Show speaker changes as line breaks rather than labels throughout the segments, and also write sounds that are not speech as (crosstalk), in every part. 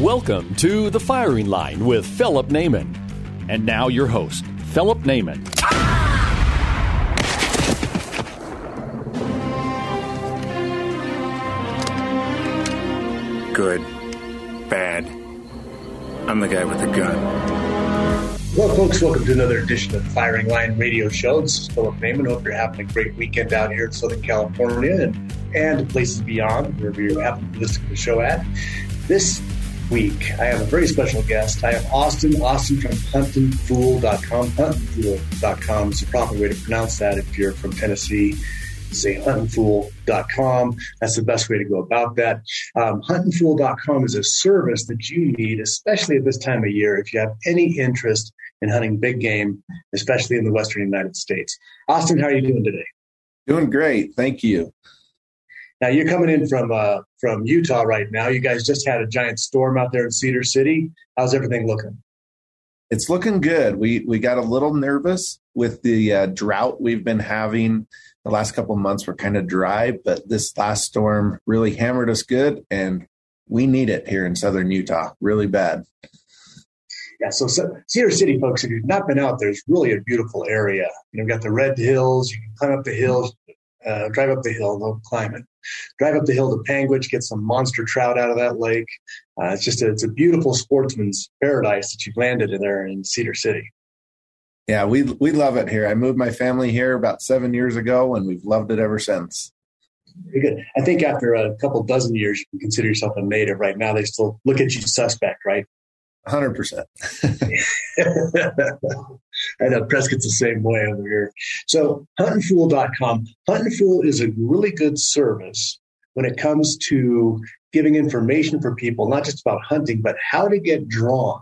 Welcome to The Firing Line with Philip Naiman. And now your host, Philip Naiman.
Good. Bad. I'm the guy with the gun.
Well, folks, welcome to another edition of the Firing Line Radio Show. This is Philip Naiman. Hope you're having a great weekend out here in Southern California and, and places beyond, wherever you happen to listen to the show at. This week, I have a very special guest. I have Austin, Austin from huntinfool.com. Huntinfool.com is the proper way to pronounce that if you're from Tennessee. Say huntinfool.com. That's the best way to go about that. Um, huntinfool.com is a service that you need, especially at this time of year, if you have any interest in hunting big game, especially in the Western United States. Austin, how are you doing today?
Doing great. Thank you.
Now you're coming in from uh, from Utah right now. You guys just had a giant storm out there in Cedar City. How's everything looking?
It's looking good. We we got a little nervous with the uh, drought we've been having. The last couple of months were kind of dry, but this last storm really hammered us good, and we need it here in southern Utah really bad.
Yeah, so, so Cedar City, folks, if you've not been out there, it's really a beautiful area. You know, you've got the red hills. You can climb up the hills, uh, drive up the hill, no it. Drive up the hill to Panguitch, get some monster trout out of that lake. Uh, it's just a, it's a beautiful sportsman's paradise that you've landed in there in Cedar City.
Yeah, we we love it here. I moved my family here about seven years ago, and we've loved it ever since.
Very good. I think after a couple dozen years, you can consider yourself a native. Right now, they still look at you suspect, right?
Hundred percent. (laughs)
I know Prescott's the same way over here. So huntinfool.com. Huntinfool is a really good service when it comes to giving information for people, not just about hunting, but how to get drawn.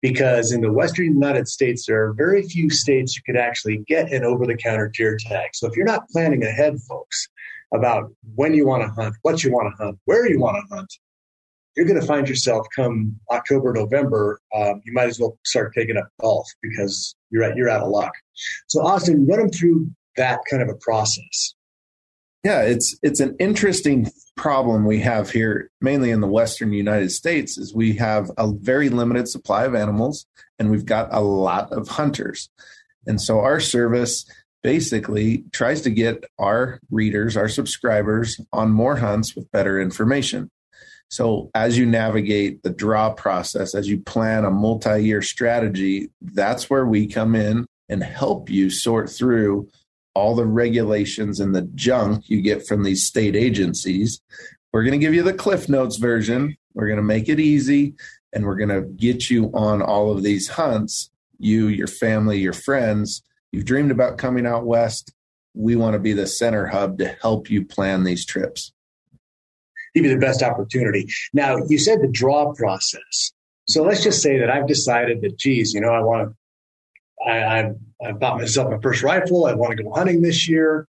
Because in the Western United States, there are very few states you could actually get an over the counter deer tag. So if you're not planning ahead, folks, about when you want to hunt, what you want to hunt, where you want to hunt, you're going to find yourself come October, November, um, you might as well start taking up golf because you're at, you're out of luck. So Austin, run them through that kind of a process.
Yeah, it's it's an interesting problem we have here, mainly in the Western United States, is we have a very limited supply of animals and we've got a lot of hunters. And so our service basically tries to get our readers, our subscribers on more hunts with better information. So as you navigate the draw process, as you plan a multi year strategy, that's where we come in and help you sort through all the regulations and the junk you get from these state agencies. We're going to give you the Cliff Notes version. We're going to make it easy and we're going to get you on all of these hunts. You, your family, your friends, you've dreamed about coming out west. We want to be the center hub to help you plan these trips
give you the best opportunity. Now, you said the draw process. So let's just say that I've decided that, geez, you know, I want to, I, I've, I've bought myself my first rifle. I want to go hunting this year.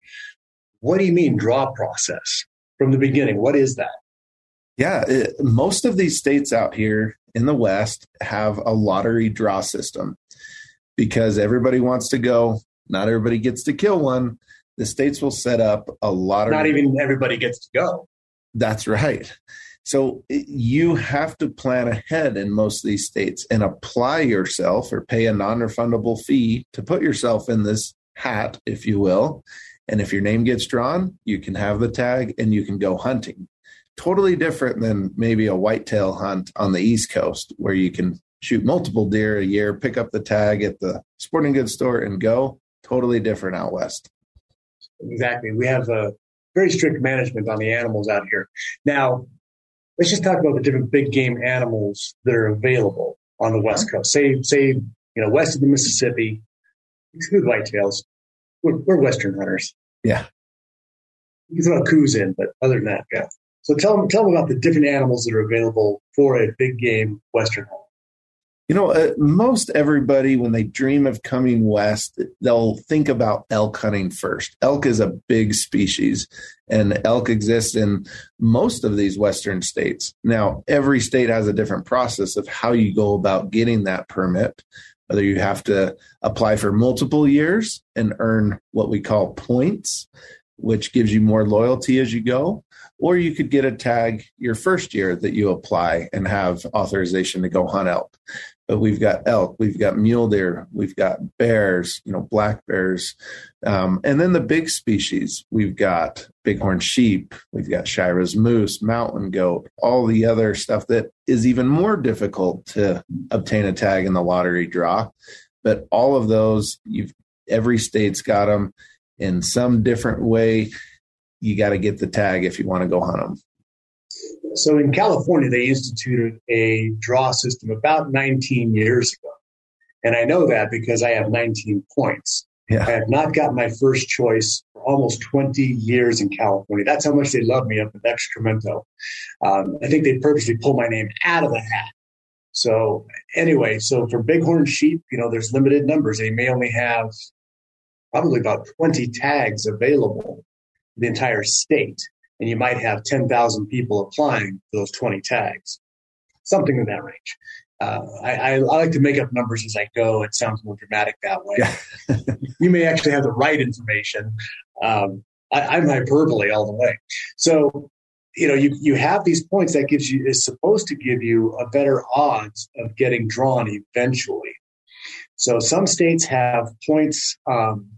What do you mean draw process from the beginning? What is that?
Yeah, it, most of these states out here in the West have a lottery draw system because everybody wants to go. Not everybody gets to kill one. The states will set up a lottery.
Not even everybody gets to go.
That's right. So you have to plan ahead in most of these states and apply yourself or pay a non refundable fee to put yourself in this hat, if you will. And if your name gets drawn, you can have the tag and you can go hunting. Totally different than maybe a whitetail hunt on the East Coast where you can shoot multiple deer a year, pick up the tag at the sporting goods store and go. Totally different out west.
Exactly. We have a very strict management on the animals out here. Now, let's just talk about the different big game animals that are available on the West mm-hmm. Coast. Say, say, you know, west of the Mississippi, exclude whitetails. We're, we're Western hunters.
Yeah.
You can throw Coues in, but other than that, yeah. So tell them, tell them about the different animals that are available for a big game Western hunt.
You know, uh, most everybody, when they dream of coming west, they'll think about elk hunting first. Elk is a big species, and elk exists in most of these Western states. Now, every state has a different process of how you go about getting that permit, whether you have to apply for multiple years and earn what we call points, which gives you more loyalty as you go, or you could get a tag your first year that you apply and have authorization to go hunt elk but we've got elk, we've got mule deer, we've got bears, you know, black bears, um, and then the big species. We've got bighorn sheep, we've got Shiras moose, mountain goat, all the other stuff that is even more difficult to obtain a tag in the lottery draw. But all of those, you've every state's got them in some different way. You got to get the tag if you want to go hunt them.
So in California, they instituted a draw system about 19 years ago. And I know that because I have 19 points. Yeah. I have not got my first choice for almost 20 years in California. That's how much they love me up in Excremento. Um, I think they purposely pull my name out of the hat. So anyway, so for bighorn sheep, you know, there's limited numbers. They may only have probably about 20 tags available the entire state and you might have 10,000 people applying for those 20 tags, something in that range. Uh, I, I, I, like to make up numbers as I go. It sounds more dramatic that way. Yeah. (laughs) you may actually have the right information. Um, I, am hyperbole all the way. So, you know, you, you have these points that gives you is supposed to give you a better odds of getting drawn eventually. So some states have points um,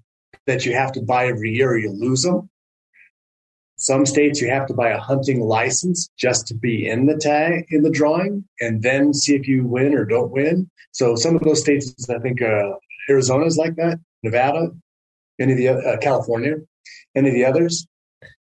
that you have to buy every year or you lose them. Some states you have to buy a hunting license just to be in the tag in the drawing, and then see if you win or don't win. So some of those states, I think uh, Arizona is like that, Nevada, any of the uh, California, any of the others.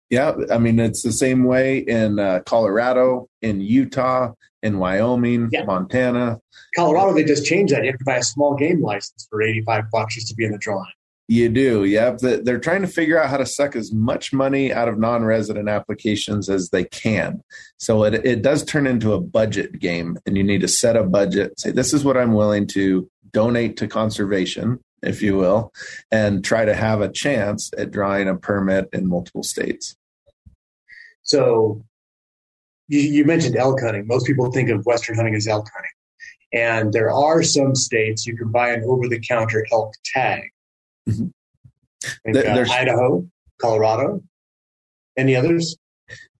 Yeah, I mean it's the same way in uh, Colorado, in Utah, in Wyoming, yeah. Montana.
Colorado, they just changed that. You have to buy a small game license for eighty-five bucks just to be in the drawing.
You do, yep. They're trying to figure out how to suck as much money out of non-resident applications as they can. So it it does turn into a budget game, and you need to set a budget. Say this is what I'm willing to donate to conservation, if you will, and try to have a chance at drawing a permit in multiple states.
So you, you mentioned elk hunting. Most people think of Western hunting as elk hunting, and there are some states you can buy an over-the-counter elk tag Mm-hmm. There's Idaho, Colorado, any others?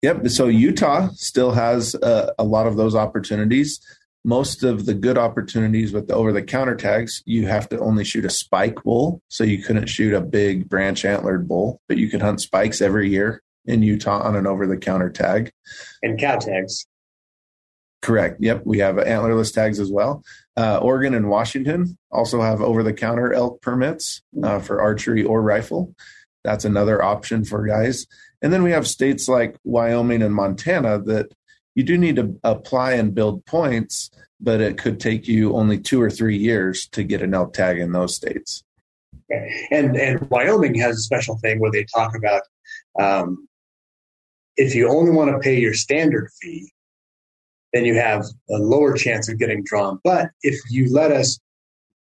Yep. So Utah still has uh, a lot of those opportunities. Most of the good opportunities with the over the counter tags, you have to only shoot a spike bull. So you couldn't shoot a big branch antlered bull, but you could hunt spikes every year in Utah on an over the counter tag.
And cow tags.
Correct. Yep. We have antlerless tags as well. Uh, Oregon and Washington also have over the counter elk permits uh, for archery or rifle. That's another option for guys. And then we have states like Wyoming and Montana that you do need to apply and build points, but it could take you only two or three years to get an elk tag in those states.
And and Wyoming has a special thing where they talk about um, if you only want to pay your standard fee, then you have a lower chance of getting drawn. But if you let us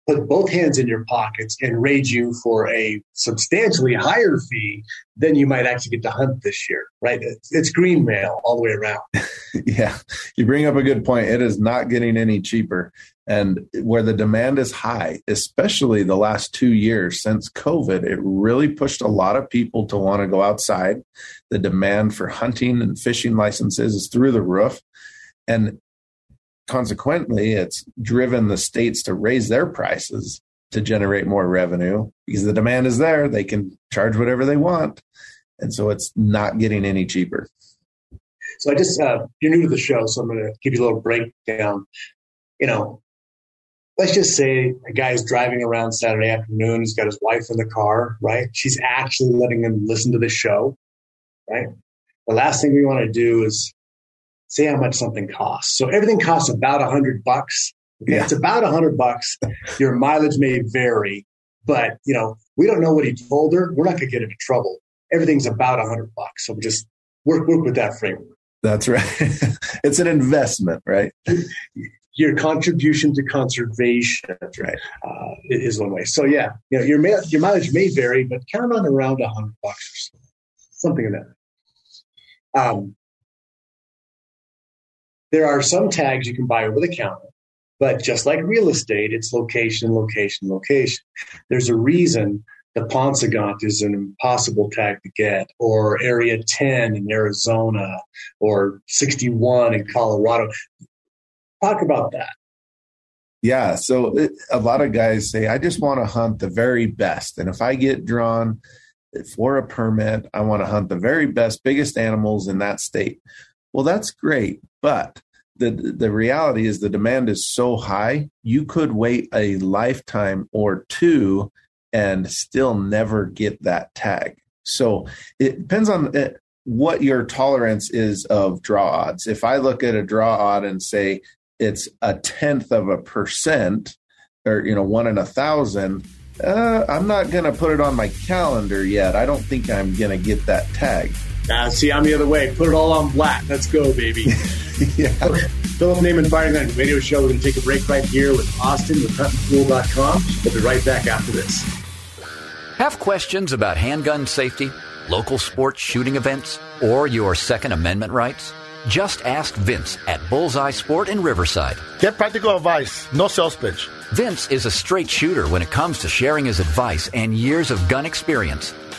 put both hands in your pockets and raid you for a substantially higher fee, then you might actually get to hunt this year, right? It's, green mail all the way around. (laughs)
yeah, you bring up a good point. It is not getting any cheaper. And where the demand is high, especially the last two years since COVID, it really pushed a lot of people to want to go outside. The demand for hunting and fishing licenses is through the roof. And consequently, it's driven the states to raise their prices to generate more revenue because the demand is there. They can charge whatever they want. And so it's not getting any cheaper.
So I just, uh, you're new to the show, so I'm going to give you a little breakdown. You know, let's just say a guy's driving around Saturday afternoon. He's got his wife in the car, right? She's actually letting him listen to the show, right? The last thing we want to do is say how much something costs. So everything costs about a hundred bucks. Okay? Yeah. It's about a hundred bucks. Your mileage may vary, but you know, we don't know what he told her. We're not going to get into trouble. Everything's about a hundred bucks. So just work, work with that framework.
That's right. (laughs) it's an investment, right?
Your contribution to conservation
right.
uh, is one way. So yeah, you know, your your mileage may vary, but count on around a hundred bucks or so, something like that. Um, there are some tags you can buy over the counter, but just like real estate, it's location, location, location. There's a reason the Paunsaugunt is an impossible tag to get, or Area 10 in Arizona, or 61 in Colorado. Talk about that.
Yeah. So it, a lot of guys say, I just want to hunt the very best. And if I get drawn for a permit, I want to hunt the very best, biggest animals in that state. Well, that's great. But the the reality is the demand is so high you could wait a lifetime or two and still never get that tag. So it depends on eh, what your tolerance is of draw odds. If i look at a draw odd and say it's a tenth of a percent or you know one in a thousand uh, i'm not going to put it on my calendar yet. I don't think i'm going to get that tag
uh, see i'm the other way put it all on black let's go baby (laughs) yeah Philip Naiman Firing Line Radio Show. We're going to take a break right here with Austin with HuntinFool.com. We'll be right back after this.
Have questions about handgun safety, local sports shooting events, or your Second Amendment rights? Just ask Vince at Bullseye Sport in Riverside.
Get practical advice, no sales pitch.
Vince is a straight shooter when it comes to sharing his advice and years of gun experience.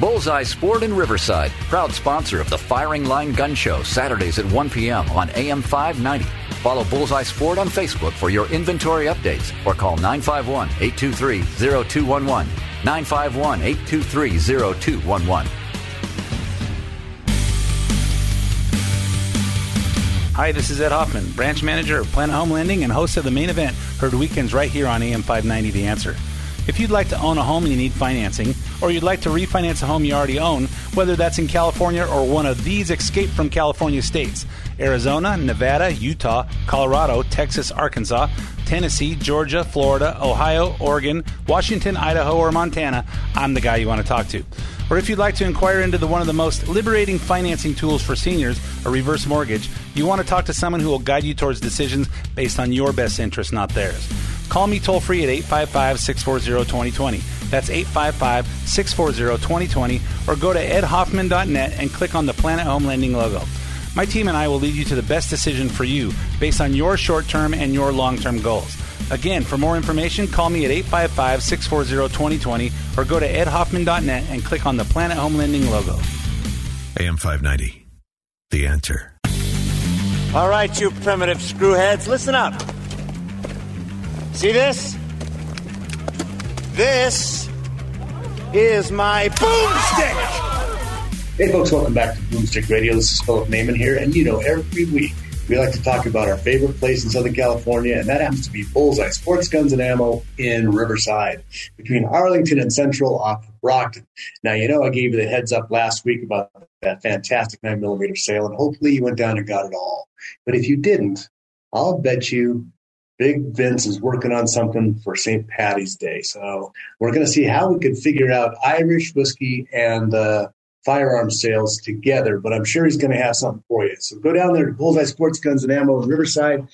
Bullseye Sport in Riverside, proud sponsor of the Firing Line Gun Show, Saturdays at 1 p.m. on AM 590. Follow Bullseye Sport on Facebook for your inventory updates or call 951 823 0211. 951 823 0211.
Hi, this is Ed Hoffman, branch manager of Planet Home Lending and host of the main event, heard weekends right here on AM 590 The Answer. If you'd like to own a home and you need financing, or you'd like to refinance a home you already own, whether that's in California or one of these escape from California states Arizona, Nevada, Utah, Colorado, Texas, Arkansas, Tennessee, Georgia, Florida, Ohio, Oregon, Washington, Idaho, or Montana, I'm the guy you want to talk to. Or if you'd like to inquire into the one of the most liberating financing tools for seniors, a reverse mortgage, you want to talk to someone who will guide you towards decisions based on your best interest, not theirs. Call me toll free at 855 640 2020. That's 855 640 2020. Or go to edhoffman.net and click on the Planet Home Lending logo. My team and I will lead you to the best decision for you based on your short term and your long term goals. Again, for more information, call me at 855 640 2020 or go to edhoffman.net and click on the Planet Home Lending logo.
AM 590, the answer.
All right, you primitive screwheads, listen up. See this? This is my boomstick.
Hey, folks, welcome back to Boomstick Radio. This is Philip Naiman here, and you know, every week we like to talk about our favorite place in Southern California, and that happens to be Bullseye Sports Guns and Ammo in Riverside, between Arlington and Central off of Brockton. Now, you know, I gave you the heads up last week about that fantastic 9mm sale, and hopefully you went down and got it all. But if you didn't, I'll bet you Big Vince is working on something for St. Patty's Day. So we're going to see how we could figure out Irish whiskey and uh, firearm sales together, but I'm sure he's going to have something for you. So go down there to Bullseye Sports Guns and Ammo in Riverside,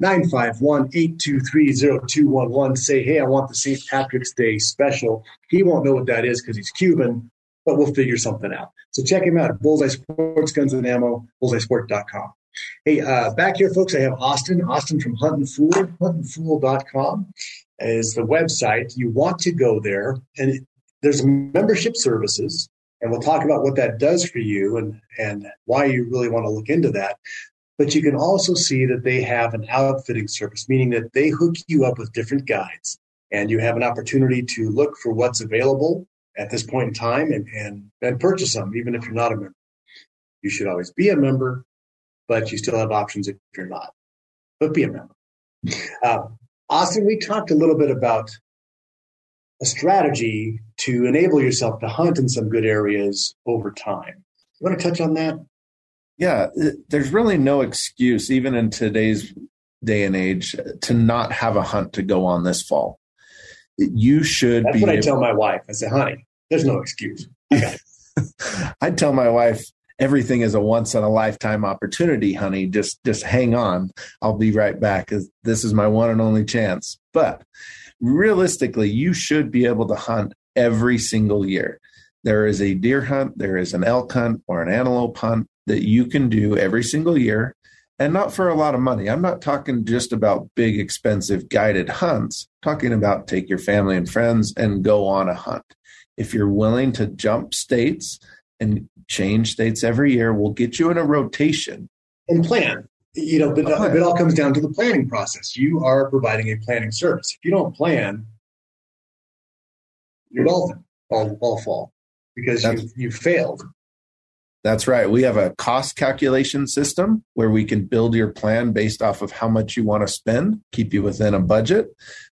951-823-0211. Say, hey, I want the St. Patrick's Day special. He won't know what that is because he's Cuban, but we'll figure something out. So check him out at Bullseye Sports Guns and Ammo, bullseyesport.com. Hey, uh, back here, folks, I have Austin. Austin from Huntin' Fool. Huntinfool.com is the website. You want to go there, and there's membership services, and we'll talk about what that does for you and, and why you really want to look into that. But you can also see that they have an outfitting service, meaning that they hook you up with different guides, and you have an opportunity to look for what's available at this point in time and, and, and purchase them, even if you're not a member. You should always be a member but you still have options if you're not. But be a member. Uh, Austin, we talked a little bit about a strategy to enable yourself to hunt in some good areas over time. You want to touch on that?
Yeah, there's really no excuse, even in today's day and age, to not have a hunt to go on this fall. You should
That's
be.
what I tell my wife. I say, honey, there's no excuse. (laughs)
I tell my wife, everything is a once in a lifetime opportunity, honey. Just just hang on. I'll be right back. This is my one and only chance. But realistically, you should be able to hunt every single year. There is a deer hunt, there is an elk hunt or an antelope hunt that you can do every single year and not for a lot of money. I'm not talking just about big, expensive guided hunts, I'm talking about take your family and friends and go on a hunt. If you're willing to jump states and change states every year, we'll get you in a rotation.
And plan. You know, but it all comes down to the planning process. You are providing a planning service. If you don't plan, you're golfing all, all fall because you, you failed.
That's right. We have a cost calculation system where we can build your plan based off of how much you want to spend, keep you within a budget.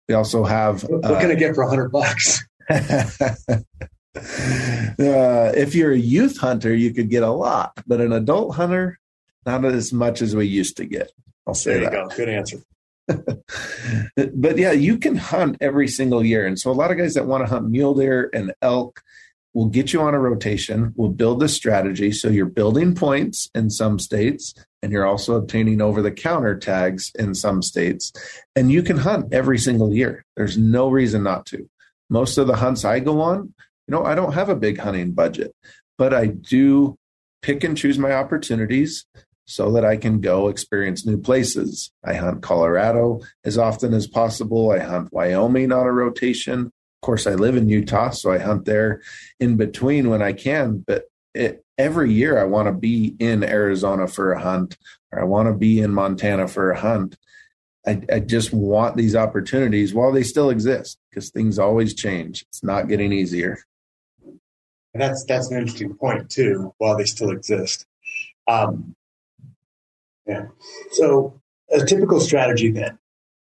We also have.
What, uh, can I get for a hundred bucks? (laughs)
uh, if you're a youth hunter, you could get a lot, but an adult hunter, not as much as we used to get. I'll say
there you
that.
go. Good answer. (laughs)
but yeah, you can hunt every single year. And so a lot of guys that want to hunt mule deer and elk will get you on a rotation. We'll build the strategy. So you're building points in some states and you're also obtaining over the counter tags in some states. And you can hunt every single year. There's no reason not to. Most of the hunts I go on, you know, I don't have a big hunting budget, but I do pick and choose my opportunities so that I can go experience new places. I hunt Colorado as often as possible. I hunt Wyoming on a rotation. Of course, I live in Utah, so I hunt there in between when I can. But it, every year, I want to be in Arizona for a hunt, or I want to be in Montana for a hunt. I, I just want these opportunities while they still exist because things always change. It's not getting easier.
And that's that's an interesting point too. While they still exist, um, yeah. So a typical strategy then.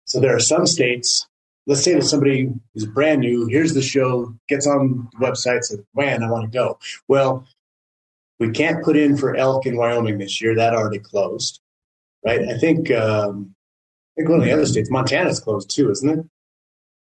So there are some states. Let's say that somebody is brand new. Here's the show. Gets on the website. Says, "Man, I want to go." Well, we can't put in for elk in Wyoming this year. That already closed, right? I think. Um, I think one of the other states, Montana's closed too, isn't it?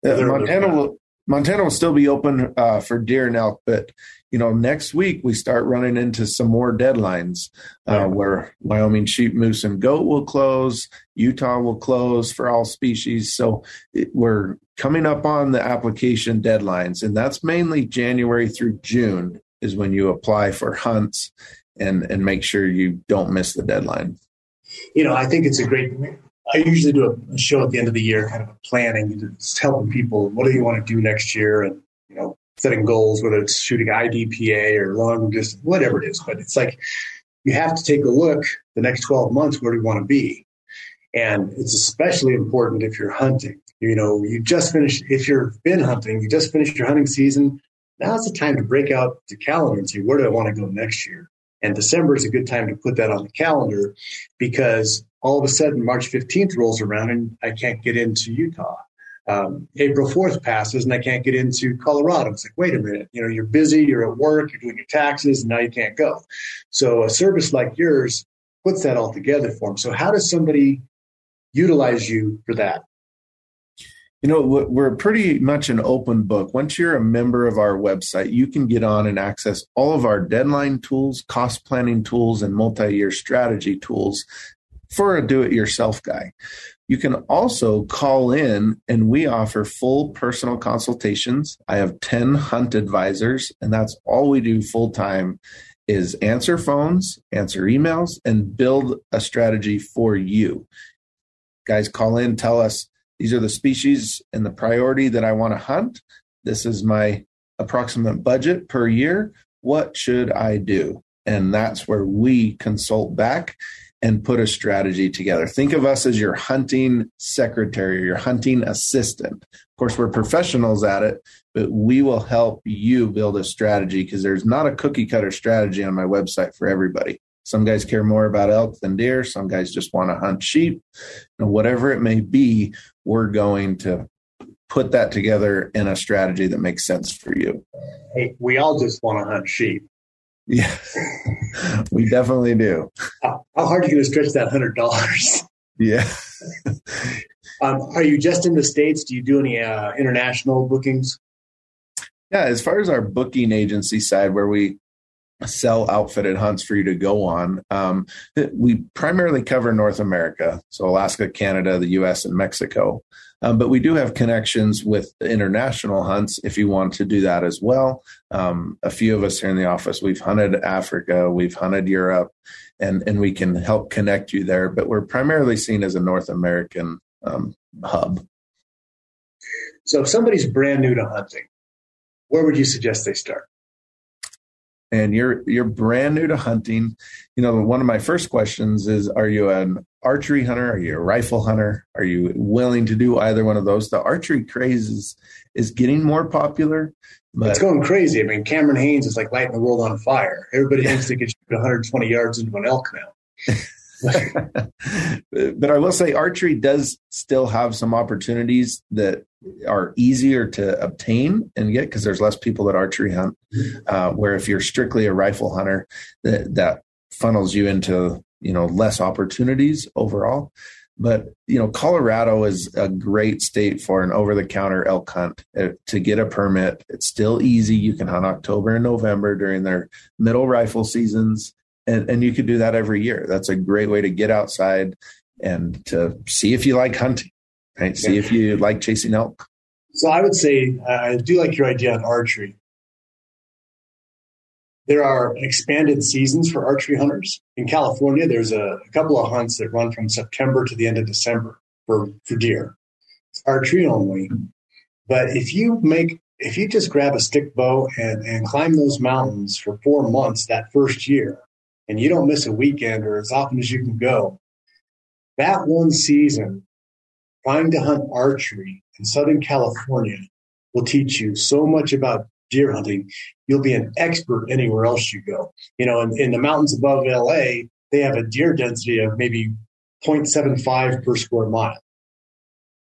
Yeah, Montana will Montana will still be open uh, for deer and elk, but you know next week we start running into some more deadlines uh, where Wyoming sheep, moose, and goat will close. Utah will close for all species. So it, we're coming up on the application deadlines, and that's mainly January through June is when you apply for hunts and and make sure you don't miss the deadline.
You know, I think it's a great I usually do a, show at the end of the year, kind of planning, just helping people. What do you want to do next year? And you know, setting goals, whether it's shooting IDPA or long distance, whatever it is. But it's like you have to take a look the next 12 months. Where do you want to be? And it's especially important if you're hunting. You know, you just finished. If you've been hunting, you just finished your hunting season. Now's the time to break out the calendar and say, where do I want to go next year? And December is a good time to put that on the calendar because all of a sudden March 15th rolls around and I can't get into Utah. Um, April 4th passes and I can't get into Colorado. It's like, wait a minute, you know, you're busy, you're at work, you're doing your taxes, and now you can't go. So a service like yours puts that all together for them. So how does somebody utilize you for that?
You know, we're pretty much an open book. Once you're a member of our website, you can get on and access all of our deadline tools, cost planning tools, and multi year strategy tools for a do it yourself guy. You can also call in and we offer full personal consultations. I have 10 hunt advisors and that's all we do full time is answer phones, answer emails and build a strategy for you. Guys call in, tell us these are the species and the priority that I want to hunt. This is my approximate budget per year. What should I do? And that's where we consult back and put a strategy together. Think of us as your hunting secretary or your hunting assistant. Of course, we're professionals at it, but we will help you build a strategy because there's not a cookie cutter strategy on my website for everybody. Some guys care more about elk than deer. Some guys just want to hunt sheep. Whatever it may be, we're going to put that together in a strategy that makes sense for you.
Hey, we all just want to hunt sheep.
Yeah, (laughs) we definitely do.
How, how hard are you going to stretch that hundred dollars?
Yeah. (laughs)
um, are you just in the states? Do you do any uh, international bookings?
Yeah, as far as our booking agency side, where we sell outfitted hunts for you to go on, um, we primarily cover North America, so Alaska, Canada, the U.S., and Mexico. Um, but we do have connections with international hunts if you want to do that as well. Um, a few of us here in the office, we've hunted Africa, we've hunted Europe, and, and we can help connect you there. But we're primarily seen as a North American um, hub.
So if somebody's brand new to hunting, where would you suggest they start?
And you're you're brand new to hunting. You know one of my first questions is are you an archery hunter? Are you a rifle hunter? Are you willing to do either one of those? The archery craze is is getting more popular
but it's going crazy. I mean Cameron Hanes is like lighting the world on fire. Everybody thinks they can shoot 120 yards into an elk now (laughs) (laughs)
but I will say archery does still have some opportunities that are easier to obtain and get because there's less people that archery hunt. Uh, where if you're strictly a rifle hunter, that, that funnels you into you know less opportunities overall. But you know, Colorado is a great state for an over-the-counter elk hunt. Uh, to get a permit, it's still easy. You can hunt October and November during their middle rifle seasons and, and you could do that every year. That's a great way to get outside and to see if you like hunting, right? See if you like chasing elk.
So I would say I do like your idea on archery. There are expanded seasons for archery hunters. In California, there's a, a couple of hunts that run from September to the end of December for, for deer. It's archery only. But if you make if you just grab a stick bow and, and climb those mountains for four months that first year, and you don't miss a weekend or as often as you can go, that one season, trying to hunt archery in Southern California will teach you so much about deer hunting. You'll be an expert anywhere else you go. You know, in, in the mountains above LA, they have a deer density of maybe 0.75 per square mile.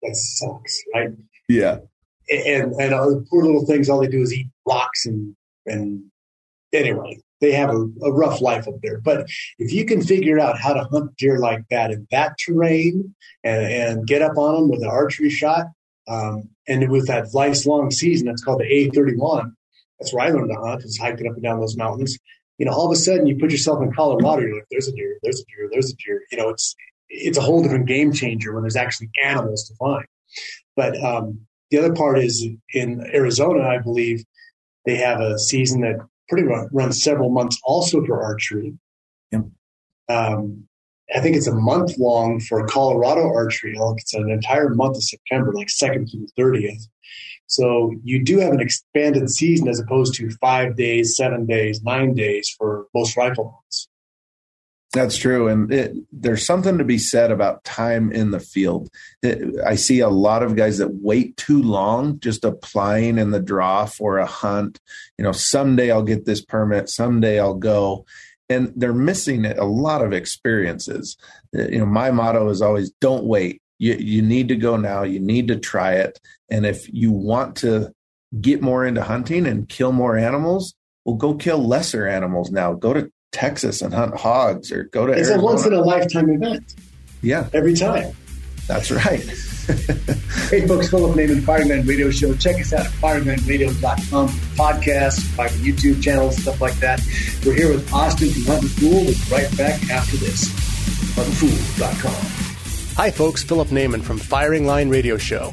That sucks, right?
Yeah.
And and uh, poor little things, all they do is eat rocks and and anyway, they have a, a, rough life up there. But if you can figure out how to hunt deer like that in that terrain and, and get up on them with an archery shot, um, and with that nice long season, that's called the A31. That's where I learned to hunt, is hiking up and down those mountains. You know, all of a sudden you put yourself in Colorado, you're like, there's a deer, there's a deer, there's a deer. You know, it's it's a whole different game changer when there's actually animals to find. But um, the other part is in Arizona, I believe they have a season that pretty much runs several months also for archery.
Yep.
Um, I think it's a month long for Colorado archery elk. It's an entire month of September, like second to the thirtieth. So you do have an expanded season as opposed to five days, seven days, nine days for most rifle hunts.
That's true. And it, there's something to be said about time in the field. It, I see a lot of guys that wait too long just applying in the draw for a hunt. You know, someday I'll get this permit, someday I'll go. And they're missing a lot of experiences. Uh, you know, my motto is always don't wait. You, you need to go now. You need to try it. And if you want to get more into hunting and kill more animals, well, go kill lesser animals now. Go to Texas and hunt hogs or go to
It's
Arizona.
a once in a lifetime event.
Yeah.
Every time.
That's right. (laughs)
hey, folks, Philip Naiman, Firing Line Radio Show. Check us out at firinglineradio.com podcast, find YouTube channels, stuff like that. We're here with Austin from Huntin' Fool. We'll be right back after this. HuntinFool.com.
Hi, folks. Philip Naiman from Firing Line Radio Show.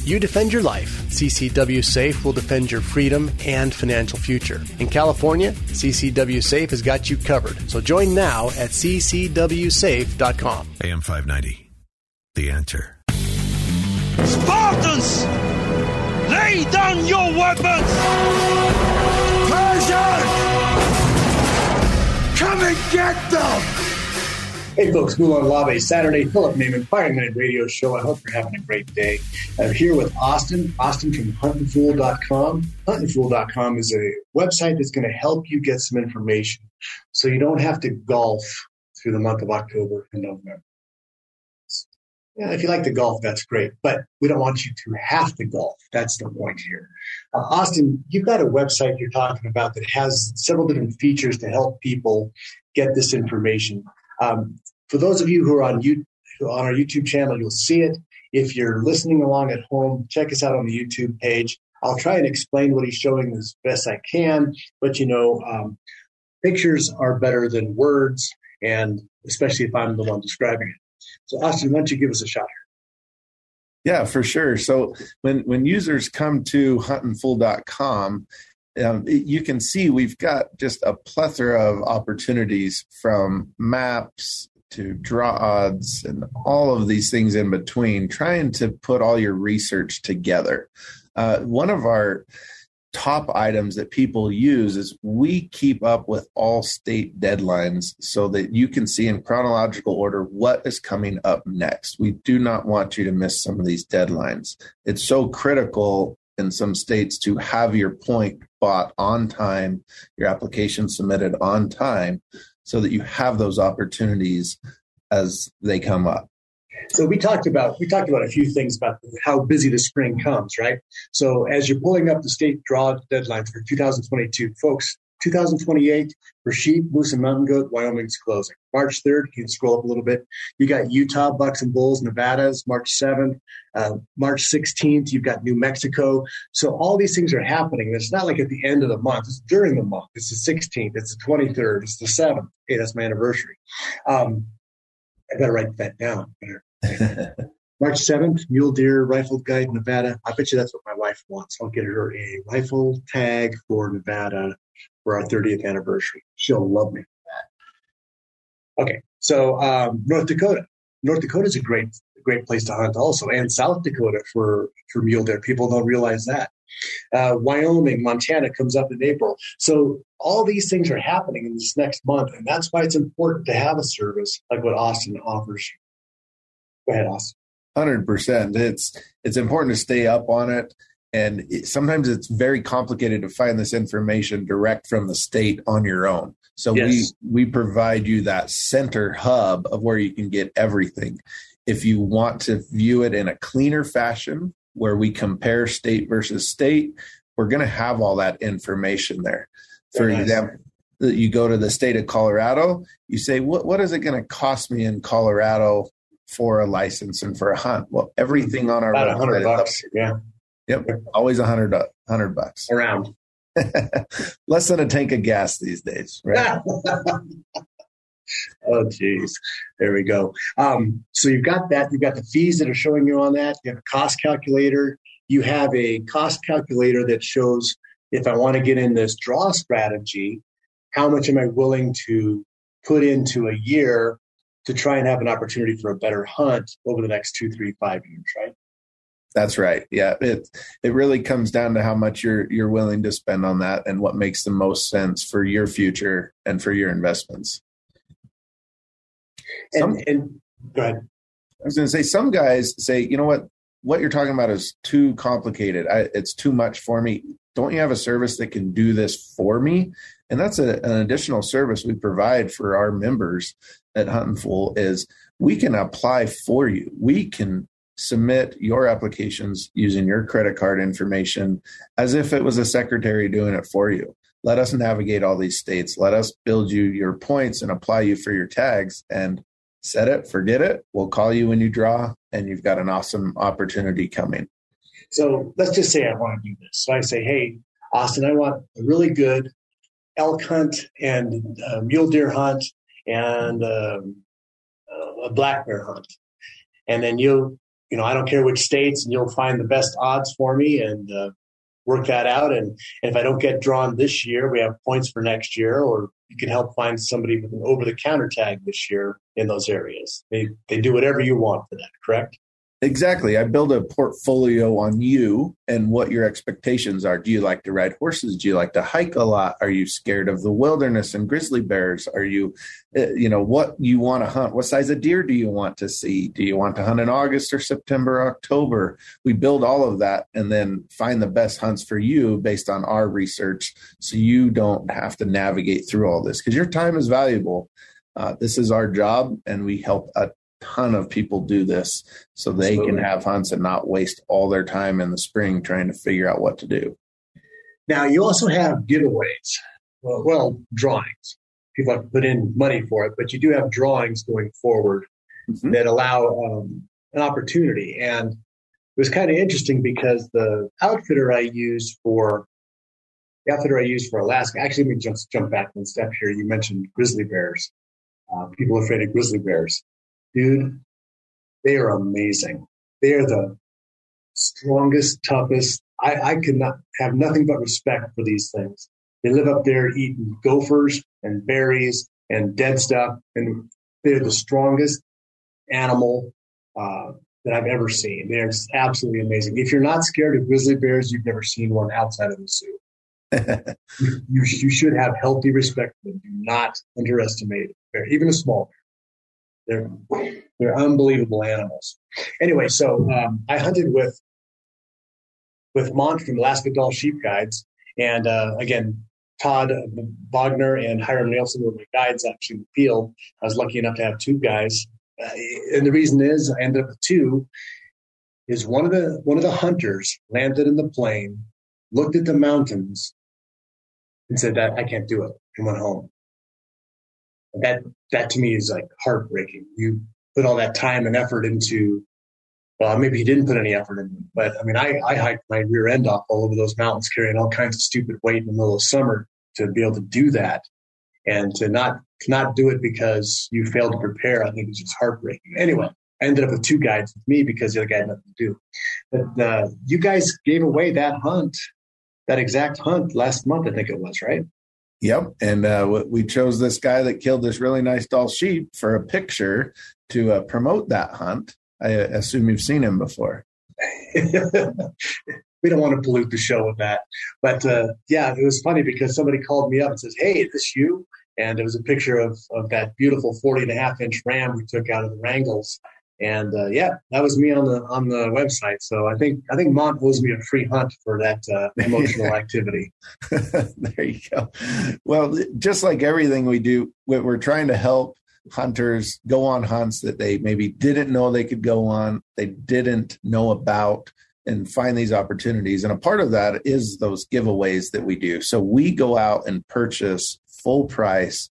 You defend your life. CCW Safe will defend your freedom and financial future. In California, CCW Safe has got you covered. So join now at ccwsafe.com.
AM 590. The answer.
Spartans! Lay down your weapons! Persians! Come and get them!
Hey folks, Molon Labe, Saturday, Philip Naiman, Firing Line Radio Show. I hope you're having a great day. I'm here with Austin, Austin from huntinfool.com. Huntinfool.com is a website that's going to help you get some information so you don't have to golf through the month of October and November. Yeah, if you like to golf, that's great, but we don't want you to have to golf. That's the point here. Uh, Austin, you've got a website you're talking about that has several different features to help people get this information. Um, for those of you who are on you on our YouTube channel, you'll see it. If you're listening along at home, check us out on the YouTube page. I'll try and explain what he's showing as best I can, but you know, um, pictures are better than words, and especially if I'm the one describing it. So, Austin, why don't you give us a shot
here? Yeah, for sure. So when when users come to huntinfool.com, um, you can see we've got just a plethora of opportunities from maps to draw odds and all of these things in between, trying to put all your research together. Uh, one of our top items that people use is we keep up with all state deadlines so that you can see in chronological order what is coming up next. We do not want you to miss some of these deadlines. It's so critical in some states to have your point bought on time, your application submitted on time, so that you have those opportunities as they come up.
So we talked about we talked about a few things about how busy the spring comes, right? So as you're pulling up the state draw deadlines for 2022, folks, 2028 for sheep, moose, and mountain goat, Wyoming's closing. March 3rd, you can scroll up a little bit. You got Utah, Bucks and Bulls, Nevada's March 7th. Uh, March 16th, you've got New Mexico. So all these things are happening. It's not like at the end of the month. It's during the month. It's the 16th. It's the 23rd. It's the 7th. Okay, that's my anniversary. Um, I better write that down. (laughs) March 7th, Mule Deer Rifle Guide, Nevada. I bet you that's what my wife wants. I'll get her a rifle tag for Nevada for our 30th anniversary. She'll love me for that. Okay, so um, North Dakota. North Dakota is a great, great place to hunt also, and South Dakota for for mule deer. People don't realize that. Uh, Wyoming, Montana comes up in April. So all these things are happening in this next month, and that's why it's important to have a service like what Austin offers. Go ahead, Austin.
Hundred percent. It's it's important to stay up on it and it, sometimes it's very complicated to find this information direct from the state on your own. So yes. we we provide you that center hub of where you can get everything. If you want to view it in a cleaner fashion where we compare state versus state we're going to have all that information there. For nice. example you go to the state of colorado you say what, what is it going to cost me in colorado for a license and for a hunt? Well everything on our
About website bucks, yeah
Yep, always a hundred hundred bucks (laughs)
around.
Less than a tank of gas these days, right? (laughs)
oh, geez. There we go. Um, so you've got that. You've got the fees that are showing you on that. You have a cost calculator. You have a cost calculator that shows if I want to get in this draw strategy, how much am I willing to put into a year to try and have an opportunity for a better hunt over the next two, three, five years, right?
That's right. Yeah, it it really comes down to how much you're you're willing to spend on that and what makes the most sense for your future and for your investments.
Some, and, and go ahead.
I was going to say some guys say, you know what, what you're talking about is too complicated. I, it's too much for me. Don't you have a service that can do this for me? And that's a, an additional service we provide for our members at Huntin' Fool is we can apply for you. We can submit your applications using your credit card information as if it was a secretary doing it for you. Let us navigate all these states. Let us build you your points and apply you for your tags. And set it, forget it. We'll call you when you draw, and you've got an awesome opportunity coming.
So let's just say I want to do this. So I say, hey, Austin, I want a really good elk hunt and uh, mule deer hunt and um, uh, a black bear hunt. And then you, you know, I don't care which states, and you'll find the best odds for me and uh, work that out. And, and if I don't get drawn this year, we have points for next year, or you can help find somebody with an over the counter tag this year in those areas. They, they do whatever you want for that, correct?
Exactly. I build a portfolio on you and what your expectations are. Do you like to ride horses? Do you like to hike a lot? Are you scared of the wilderness and grizzly bears? Are you, uh, you know, what you want to hunt? What size of deer do you want to see? Do you want to hunt in August or September, October? We build all of that and then find the best hunts for you based on our research so you don't have to navigate through all this because your time is valuable. Uh, this is our job and we help a ton of people do this so they Absolutely. can have hunts and not waste all their time in the spring trying to figure out what to do.
Now, you also have giveaways, well, well drawings. People have to put in money for it, but you do have drawings going forward mm-hmm. that allow um, an opportunity. And it was kind of interesting because the outfitter I used for the outfitter I used for Alaska, actually, let me just jump back one step here. You mentioned grizzly bears. Uh, people afraid of grizzly bears dude, they are amazing. They are the strongest, toughest. I, I could not have nothing but respect for these things. They live up there eating gophers and berries and dead stuff, and they're the strongest animal uh, that I've ever seen. They're absolutely amazing. If you're not scared of grizzly bears, you've never seen one outside of the zoo. (laughs) you, you, should have healthy respect for them. Do not underestimate a bear, even a small bear. They're they're unbelievable animals. Anyway, so um, I hunted with with Mont from Alaska Dall Sheep Guides, and uh, again, Todd Wagner and Hiram Nelson were my guides actually in the field. I was lucky enough to have two guys, uh, and the reason is I ended up with two. Is one of the one of the hunters landed in the plane, looked at the mountains, and said that I can't do it, and went home that that to me is like heartbreaking. You put all that time and effort into well, maybe he didn't put any effort in but I mean, I, I hiked my rear end off all over those mountains, carrying all kinds of stupid weight in the middle of summer to be able to do that, and to not to not do it because you failed to prepare. I think is just heartbreaking. Anyway, I ended up with two guides with me because the other guy had nothing to do. But uh, you guys gave away that hunt, that exact hunt last month, I think it was, right?
Yep. And uh, we chose this guy that killed this really nice Dall sheep for a picture to uh, promote that hunt. I assume you've seen him before. (laughs)
we don't want to pollute the show with that. But uh, yeah, it was funny because somebody called me up and says, Hey, is this you? And it was a picture of, of that beautiful 40 and a half inch ram we took out of the Wrangells. And uh, yeah, that was me on the on the website. So I think I think Mont owes me a free hunt for that uh, emotional (laughs) activity. (laughs)
there you go. Well, just like everything we do, we're trying to help hunters go on hunts that they maybe didn't know they could go on, they didn't know about, and find these opportunities. And a part of that is those giveaways that we do. So we go out and purchase full price.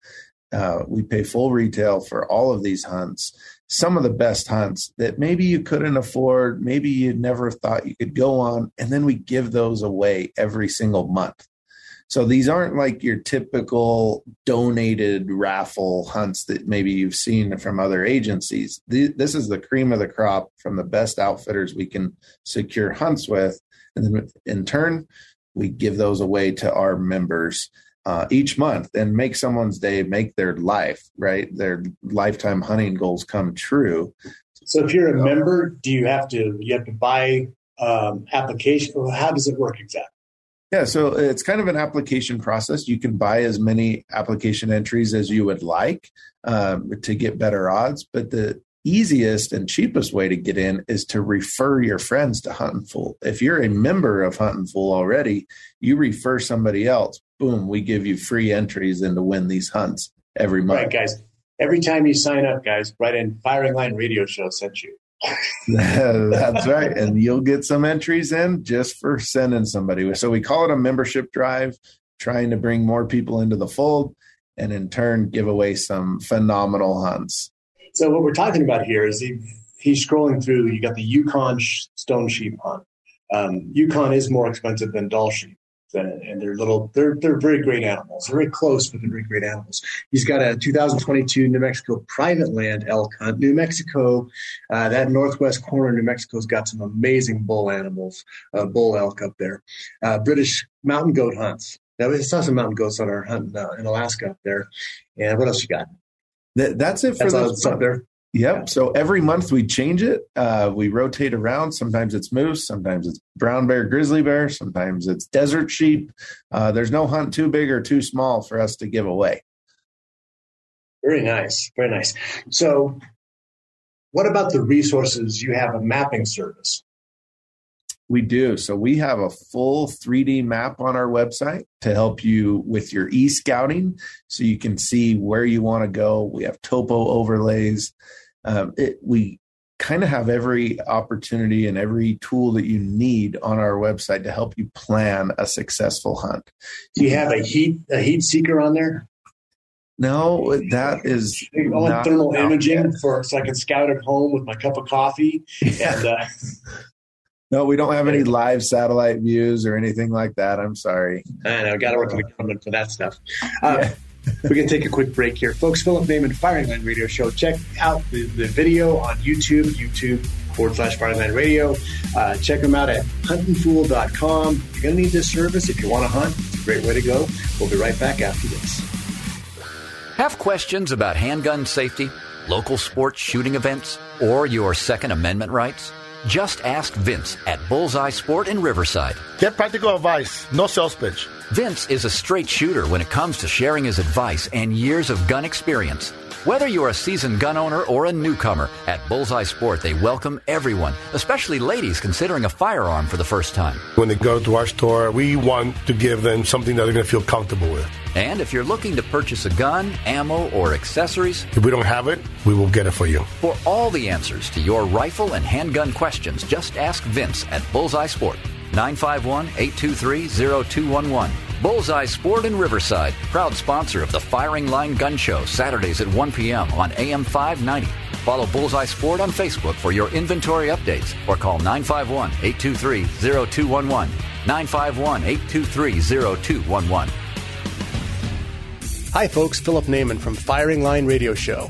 Uh, we pay full retail for all of these hunts some of the best hunts that maybe you couldn't afford, maybe you never thought you could go on, and then we give those away every single month. So these aren't like your typical donated raffle hunts that maybe you've seen from other agencies. This is the cream of the crop from the best outfitters we can secure hunts with. And then in turn, we give those away to our members uh, each month and make someone's day, make their life, right? Their lifetime hunting goals come true.
So if you're a member, do you have to, you have to buy um, application? How does it work exactly?
Yeah, so it's kind of an application process. You can buy as many application entries as you would like um, to get better odds, but the easiest and cheapest way to get in is to refer your friends to Huntin' Fool. If you're a member of Huntin' Fool already, you refer somebody else boom, we give you free entries and to win these hunts every month.
Right, guys. Every time you sign up, guys, write in Firing Line Radio Show sent you. (laughs) (laughs)
That's right. And you'll get some entries in just for sending somebody. So we call it a membership drive, trying to bring more people into the fold and in turn give away some phenomenal hunts.
So what we're talking about here is he, he's scrolling through. You got the Yukon stone sheep hunt. Um, Yukon is more expensive than Dall sheep and they're little they're they're very great animals. They're very close but they're very great animals. He's got a 2022 new mexico private land elk hunt new mexico uh, that northwest corner of new mexico's got some amazing bull animals uh, bull elk up there. Uh, british mountain goat hunts. Now we saw some mountain goats on our hunt uh, in alaska up there. And what else you got
that, that's it for
that's up there
Yep. So every month we change it. Uh, we rotate around. Sometimes it's moose, sometimes it's brown bear, grizzly bear, sometimes it's desert sheep. Uh, there's no hunt too big or too small for us to give away.
Very nice. Very nice. So, what about the resources? You have a mapping service.
We do. So we have a full 3D map on our website to help you with your e scouting so you can see where you want to go. We have topo overlays um, it, we kind of have every opportunity and every tool that you need on our website to help you plan a successful hunt.
Do you have a heat a heat seeker on there?
No, that is
not thermal imaging yet. for so I can scout at home with my cup of coffee. (laughs) And uh,
no, we don't have any live satellite views or anything like that. I'm sorry.
I know. Got to work with the government for that stuff. Uh, yeah. (laughs) we can take a quick break here. Folks, Philip Naiman Firing Line Radio Show. Check out the, the video on YouTube, YouTube forward slash Firing Line Radio. Uh, check them out at huntinfool.com. You're going to need this service if you want to hunt. It's a great way to go. We'll be right back after this.
Have questions about handgun safety, local sports shooting events, or your Second Amendment rights? Just ask Vince at Bullseye Sport in Riverside.
Get practical advice, no sales pitch.
Vince is a straight shooter when it comes to sharing his advice and years of gun experience. Whether you're a seasoned gun owner or a newcomer, at Bullseye Sport they welcome everyone, especially ladies considering a firearm for the first time.
When they go to our store, we want to give them something that they're going to feel comfortable with.
And if you're looking to purchase a gun, ammo, or accessories,
if we don't have it, we will get it for you.
For all the answers to your rifle and handgun questions, just ask Vince at Bullseye Sport. 951 823 0211. Bullseye Sport in Riverside, proud sponsor of the Firing Line Gun Show, Saturdays at 1 p.m. on AM 590. Follow Bullseye Sport on Facebook for your inventory updates or call 951 823 0211. 951 823 0211.
Hi, folks. Philip Naiman from Firing Line Radio Show.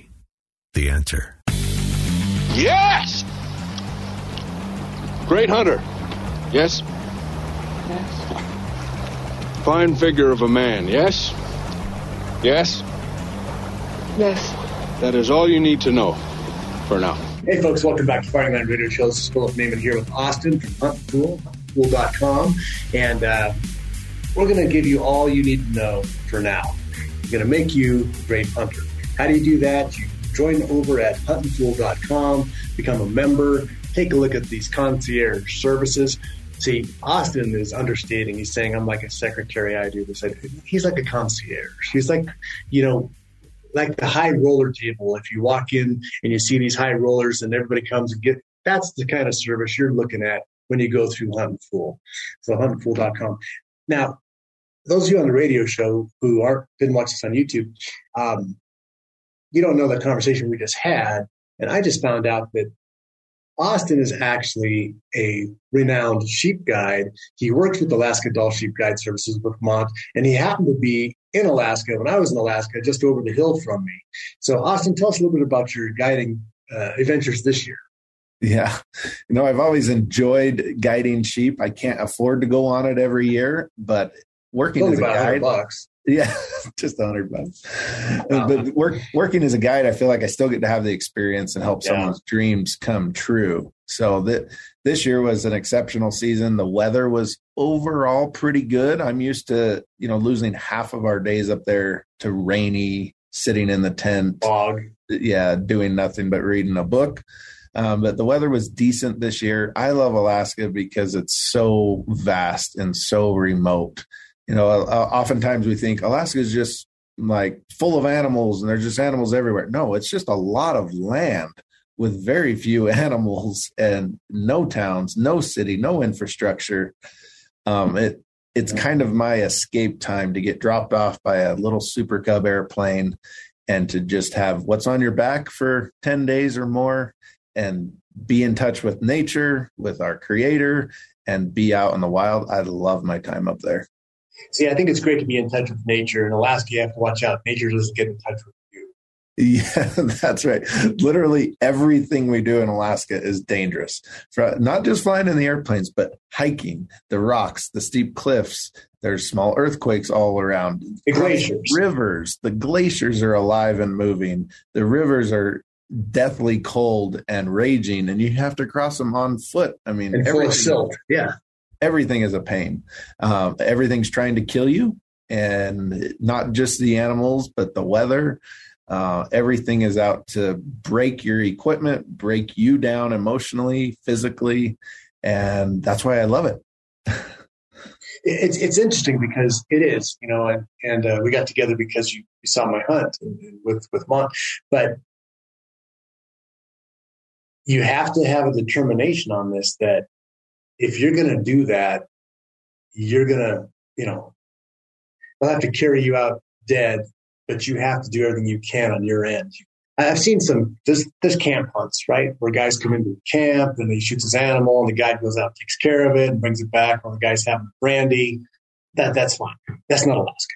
The answer.
Yes! Great hunter. Yes? Yes. Fine figure of a man. Yes? Yes?
Yes.
That is all you need to know for now.
Hey, folks, welcome back to Firing Line Radio Show. This is Philip Naiman here with Austin from HuntFool, HuntFool.com. And uh, we're going to give you all you need to know for now. We're going to make you a great hunter. How do you do that? You join over at HuntFool.com, become a member, take a look at these concierge services. See, Austin is understating. He's saying, I'm like a secretary. I do this. He's like a concierge. He's like, you know, like the high roller table. If you walk in and you see these high rollers and everybody comes and get, that's the kind of service you're looking at when you go through Huntin' Fool. So huntinfool.com. Now, those of you on the radio show who aren't didn't watch this on YouTube, um, you don't know the conversation we just had. And I just found out that Austin is actually a renowned sheep guide. He works with Alaska Dall Sheep Guide Services with Vermont, and he happened to be in Alaska when I was in Alaska, just over the hill from me. So, Austin, tell us a little bit about your guiding uh, adventures this year.
Yeah. You know, I've always enjoyed guiding sheep. I can't afford to go on it every year, but working as a guide.
bucks.
Yeah, (laughs) just a hundred bucks. But work, working as a guide, I feel like I still get to have the experience and help
Yeah.
someone's dreams come true. So that this year was an exceptional season. The weather was overall pretty good. I'm used to, you know, losing half of our days up there to rainy, sitting in the tent,
Fog.
yeah, doing nothing but reading a book. Um, but the weather was decent this year. I love Alaska because it's so vast and so remote. You know, oftentimes we think Alaska is just like full of animals and there's just animals everywhere. No, it's just a lot of land with very few (laughs) animals and no towns, no city, no infrastructure. Um, it it's kind of my escape time to get dropped off by a little Super Cub airplane and to just have what's on your back for 10 days or more and be in touch with nature, with our creator, and be out in the wild. I love my time up there.
See, I think it's great to be in touch with nature. In Alaska, you have to watch out. Nature doesn't get in touch with you.
Yeah, (laughs) that's right. Literally everything we do in Alaska is dangerous. For, not just flying in the airplanes, but hiking, the rocks, the steep cliffs. There's small earthquakes all around.
The glaciers.
Rivers. The glaciers are alive and moving. The rivers are deathly cold and raging, and you have to cross them on foot. I mean,
And full of silt. Yeah.
Everything is a pain. Um, everything's trying to kill you, and not just the animals, but the weather. Uh, everything is out to break your equipment, break you down emotionally, physically, and that's why I love it.
It's it's interesting because it is, you know, and, and uh, we got together because you, you saw my hunt with with Mont, but you have to have a determination on this that if you're going to do that, you're going to, you know, they'll have to carry you out dead, but you have to do everything you can on your end. I've seen some there's there's camp hunts, right? Where guys come into the camp and he shoots his animal and the guy goes out, takes care of it, and brings it back, or the guy's having brandy. That that's fine. That's not Alaska.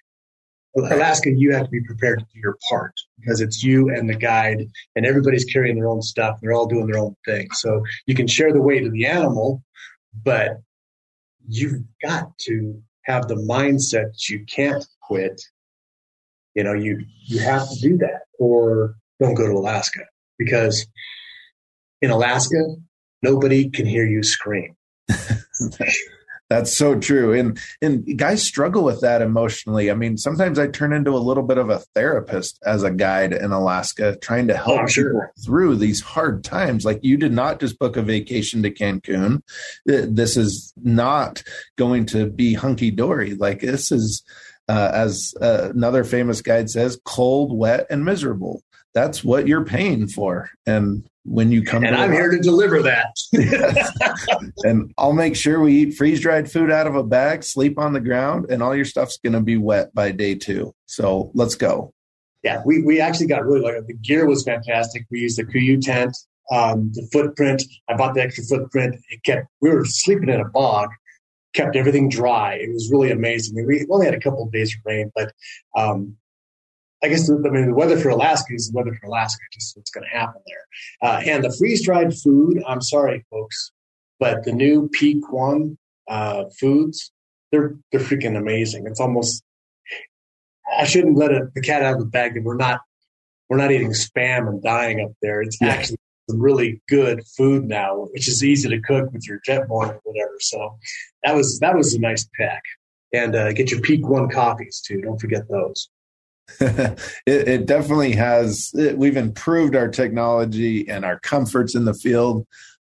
Alaska, you have to be prepared to do your part because it's you and the guide, and everybody's carrying their own stuff. They're all doing their own thing. So you can share the weight of the animal, but you've got to have the mindset that you can't quit. You know, you you have to do that, or don't go to Alaska because in Alaska, nobody can hear you scream. (laughs)
That's so true. And and guys struggle with that emotionally. I mean, sometimes I turn into a little bit of a therapist as a guide in Alaska, trying to help
Oh, sure.
people through these hard times. Like you did not just book a vacation to Cancun. This is not going to be hunky dory. Like this is, uh, as uh, another famous guide says, cold, wet, and miserable. That's what you're paying for. And when you come,
And I'm here to deliver that. (laughs) (laughs)
and I'll make sure we eat freeze dried food out of a bag, sleep on the ground, and all your stuff's going to be wet by day two. So let's go.
yeah, we, we actually got really lucky. the gear was fantastic. We used the Kuiu tent, um, the footprint. I bought the extra footprint. It kept we were sleeping in a bog, kept everything dry. It was really amazing. I mean, we only had a couple of days of rain, but um, I guess the, I mean the weather for Alaska is the weather for Alaska. Just what's going to happen there. Uh, and the freeze dried food. I'm sorry, folks, but the new Peak One uh, foods they're they're freaking amazing. It's almost I shouldn't let it, the cat out of the bag that we're not we're not eating spam and dying up there. It's actually some really good food now, which is easy to cook with your Jetboil or whatever. So that was that was a nice pack. And uh, get your Peak One coffees too. Don't forget those. (laughs)
it, it definitely has. It, we've improved our technology and our comforts in the field,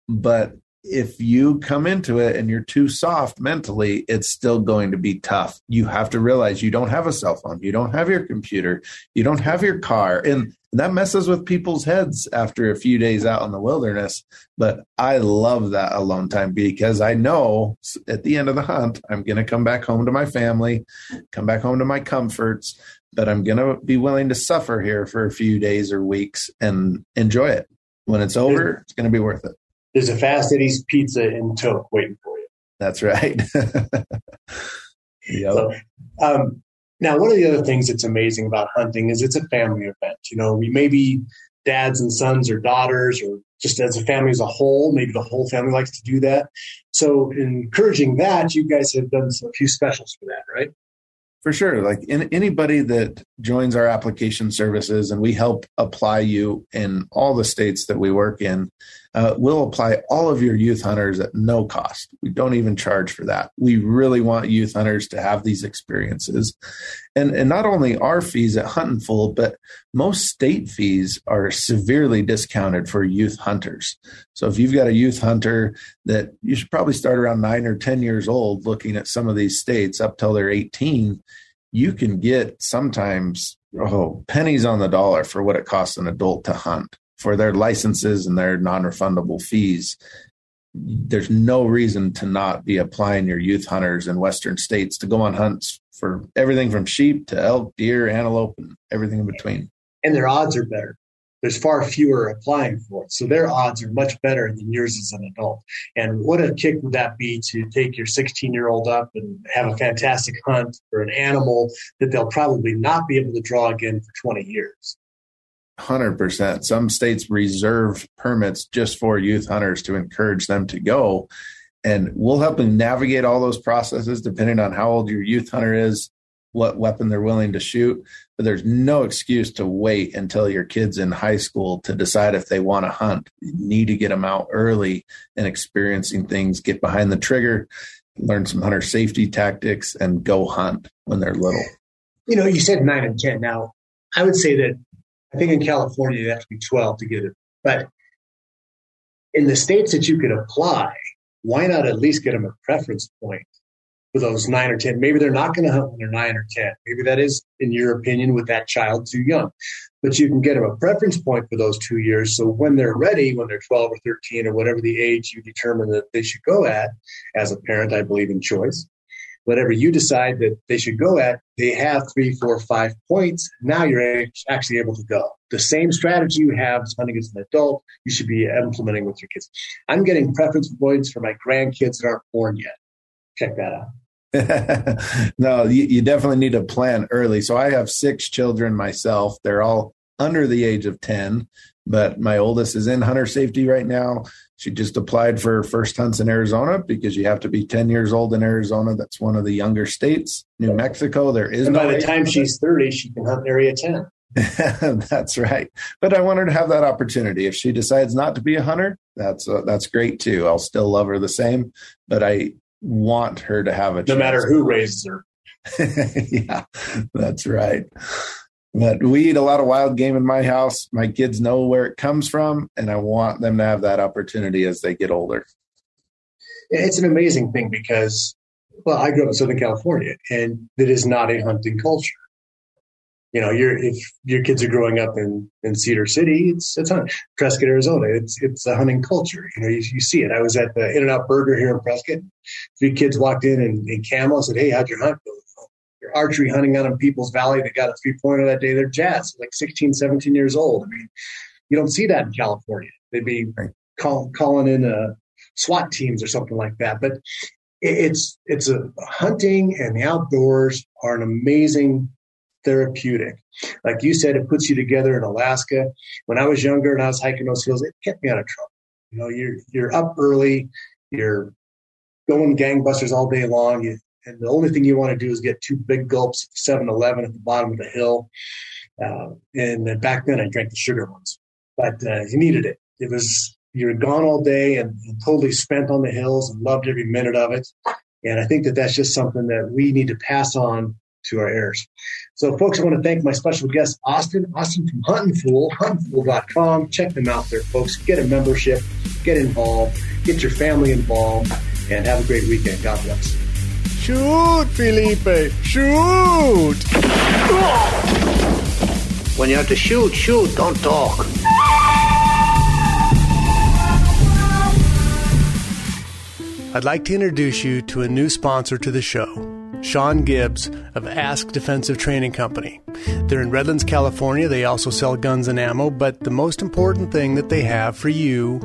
but if you come into it and you're too soft mentally, it's still going to be tough. You have to realize you don't have a cell phone, you don't have your computer, you don't have your car, and that messes with people's heads after a few days out in the wilderness. But I love that alone time because I know at the end of the hunt, I'm going to come back home to my family, come back home to my comforts, but I'm going to be willing to suffer here for a few days or weeks and enjoy it. When it's over, it's going to be worth it.
There's a Fast Eddy's pizza in Tok waiting for you.
That's right. (laughs) yep.
So, um, now, one of the other things that's amazing about hunting is it's a family event. You know, we may be dads and sons or daughters or just as a family as a whole. Maybe the whole family likes to do that. So, encouraging that, you guys have done a few specials for that, right?
For sure. Like in, anybody that joins our application services and we help apply you in all the states that we work in, uh, we'll apply all of your youth hunters at no cost. We don't even charge for that. We really want youth hunters to have these experiences. And, and not only our fees at Huntin' Fool, but most state fees are severely discounted for youth hunters. So if you've got a youth hunter that you should probably start around nine or 10 years old looking at some of these states up till they're 18, you can get sometimes oh pennies on the dollar for what it costs an adult to hunt for their licenses and their non-refundable fees there's no reason to not be applying your youth hunters in western states to go on hunts for everything from sheep to elk deer antelope and everything in between
and their odds are better there's far fewer applying for it. So their odds are much better than yours as an adult. And what a kick would that be to take your 16 year old up and have a fantastic hunt for an animal that they'll probably not be able to draw again for 20 years.
100%. Some states reserve permits just for youth hunters to encourage them to go. And we'll help them navigate all those processes depending on how old your youth hunter is, what weapon they're willing to shoot. But there's no excuse to wait until your kid's in high school to decide if they want to hunt. You need to get them out early and experiencing things, get behind the trigger, learn some hunter safety tactics, and go hunt when they're little.
You know, you said nine and 10. Now, I would say that I think in California, you have to be 12 to get it. But in the states that you could apply, why not at least get them a preference point for those nine or 10. Maybe they're not going to hunt when they're nine or 10. Maybe that is, in your opinion, with that child too young. But you can get them a preference point for those two years. So when they're ready, when they're 12 or 13 or whatever the age you determine that they should go at, as a parent, I believe in choice. Whatever you decide that they should go at, they have three, four, five points. Now you're actually able to go. The same strategy you have hunting as an adult, you should be implementing with your kids. I'm getting preference points for my grandkids that aren't born yet. Check that out. (laughs)
no, you, you, definitely need to plan early. So I have six children myself. They're all under the age of 10, but my oldest is in hunter safety right now. She just applied for her first hunts in Arizona because you have to be 10 years old in Arizona. That's one of the younger states. New Mexico, there is
and
no
by the time she's 30, she can hunt in area 10. (laughs)
that's right. But I want her to have that opportunity. If she decides not to be a hunter, that's uh, that's great too. I'll still love her the same, but I want her to have a
no chance. matter who raises her. (laughs)
yeah, that's right. But we eat a lot of wild game in my house. My kids know where it comes from, and I want them to have that opportunity as they get older.
It's an amazing thing because, well, I grew up in Southern California, and it is not a hunting culture you know, you're, if your kids are growing up in, in Cedar City, it's, it's hunting. Prescott, Arizona, it's, it's a hunting culture. You know, you, you see it. I was at the In-N-Out Burger here in Prescott. Three kids walked in and, and camo said, Hey, how'd your hunt go? You're archery hunting out in Peeples Valley. They got a three pointer that day. They're jazz, like 16, 17 years old. I mean, you don't see that in California. They'd be call, calling in uh, SWAT teams or something like that. But it's, it's a hunting and the outdoors are an amazing therapeutic. Like you said, it puts you together in Alaska. When I was younger and I was hiking those hills, it kept me out of trouble. You know, you're you're up early, you're going gangbusters all day long, you, and the only thing you want to do is get two big gulps of 7-Eleven at the bottom of the hill. Uh, and back then, I drank the sugar ones, but uh, you needed it. It was you were gone all day and, and totally spent on the hills and loved every minute of it. And I think that that's just something that we need to pass on to our heirs. So, folks, I want to thank my special guest, Austin. Austin from Huntin' Fool, huntinfool.com. Check them out there, folks. Get a membership, get involved, get your family involved, and have a great weekend. God bless.
Shoot, Felipe, shoot!
When you have to shoot, shoot, don't talk.
I'd like to introduce you to a new sponsor to the show. Sean Gibbs of Ask Defensive Training Company. They're in Redlands, California. They also sell guns and ammo, but the most important thing that they have for you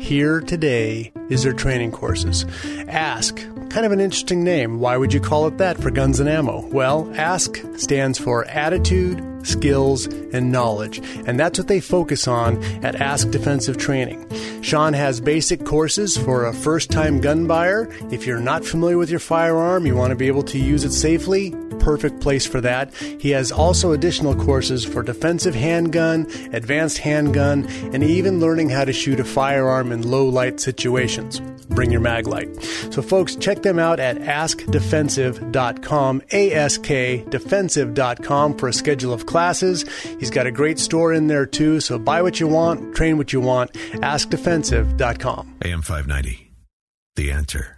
here today is their training courses. Ask, kind of an interesting name. Why would you call it that for guns and ammo? Well, ASK stands for Attitude, skills, and knowledge. And that's what they focus on at Ask Defensive Training. Sean has basic courses for a first time gun buyer. If you're not familiar with your firearm, you want to be able to use it safely, perfect place for that. He has also additional courses for defensive handgun, advanced handgun, and even learning how to shoot a firearm in low light situations. Bring your mag light. So, folks, check them out at askdefensive.com, askdefensive.com for a schedule of classes. He's got a great store in there too, so buy what you want, train what you want, askdefensive.com.
AM 590. The answer.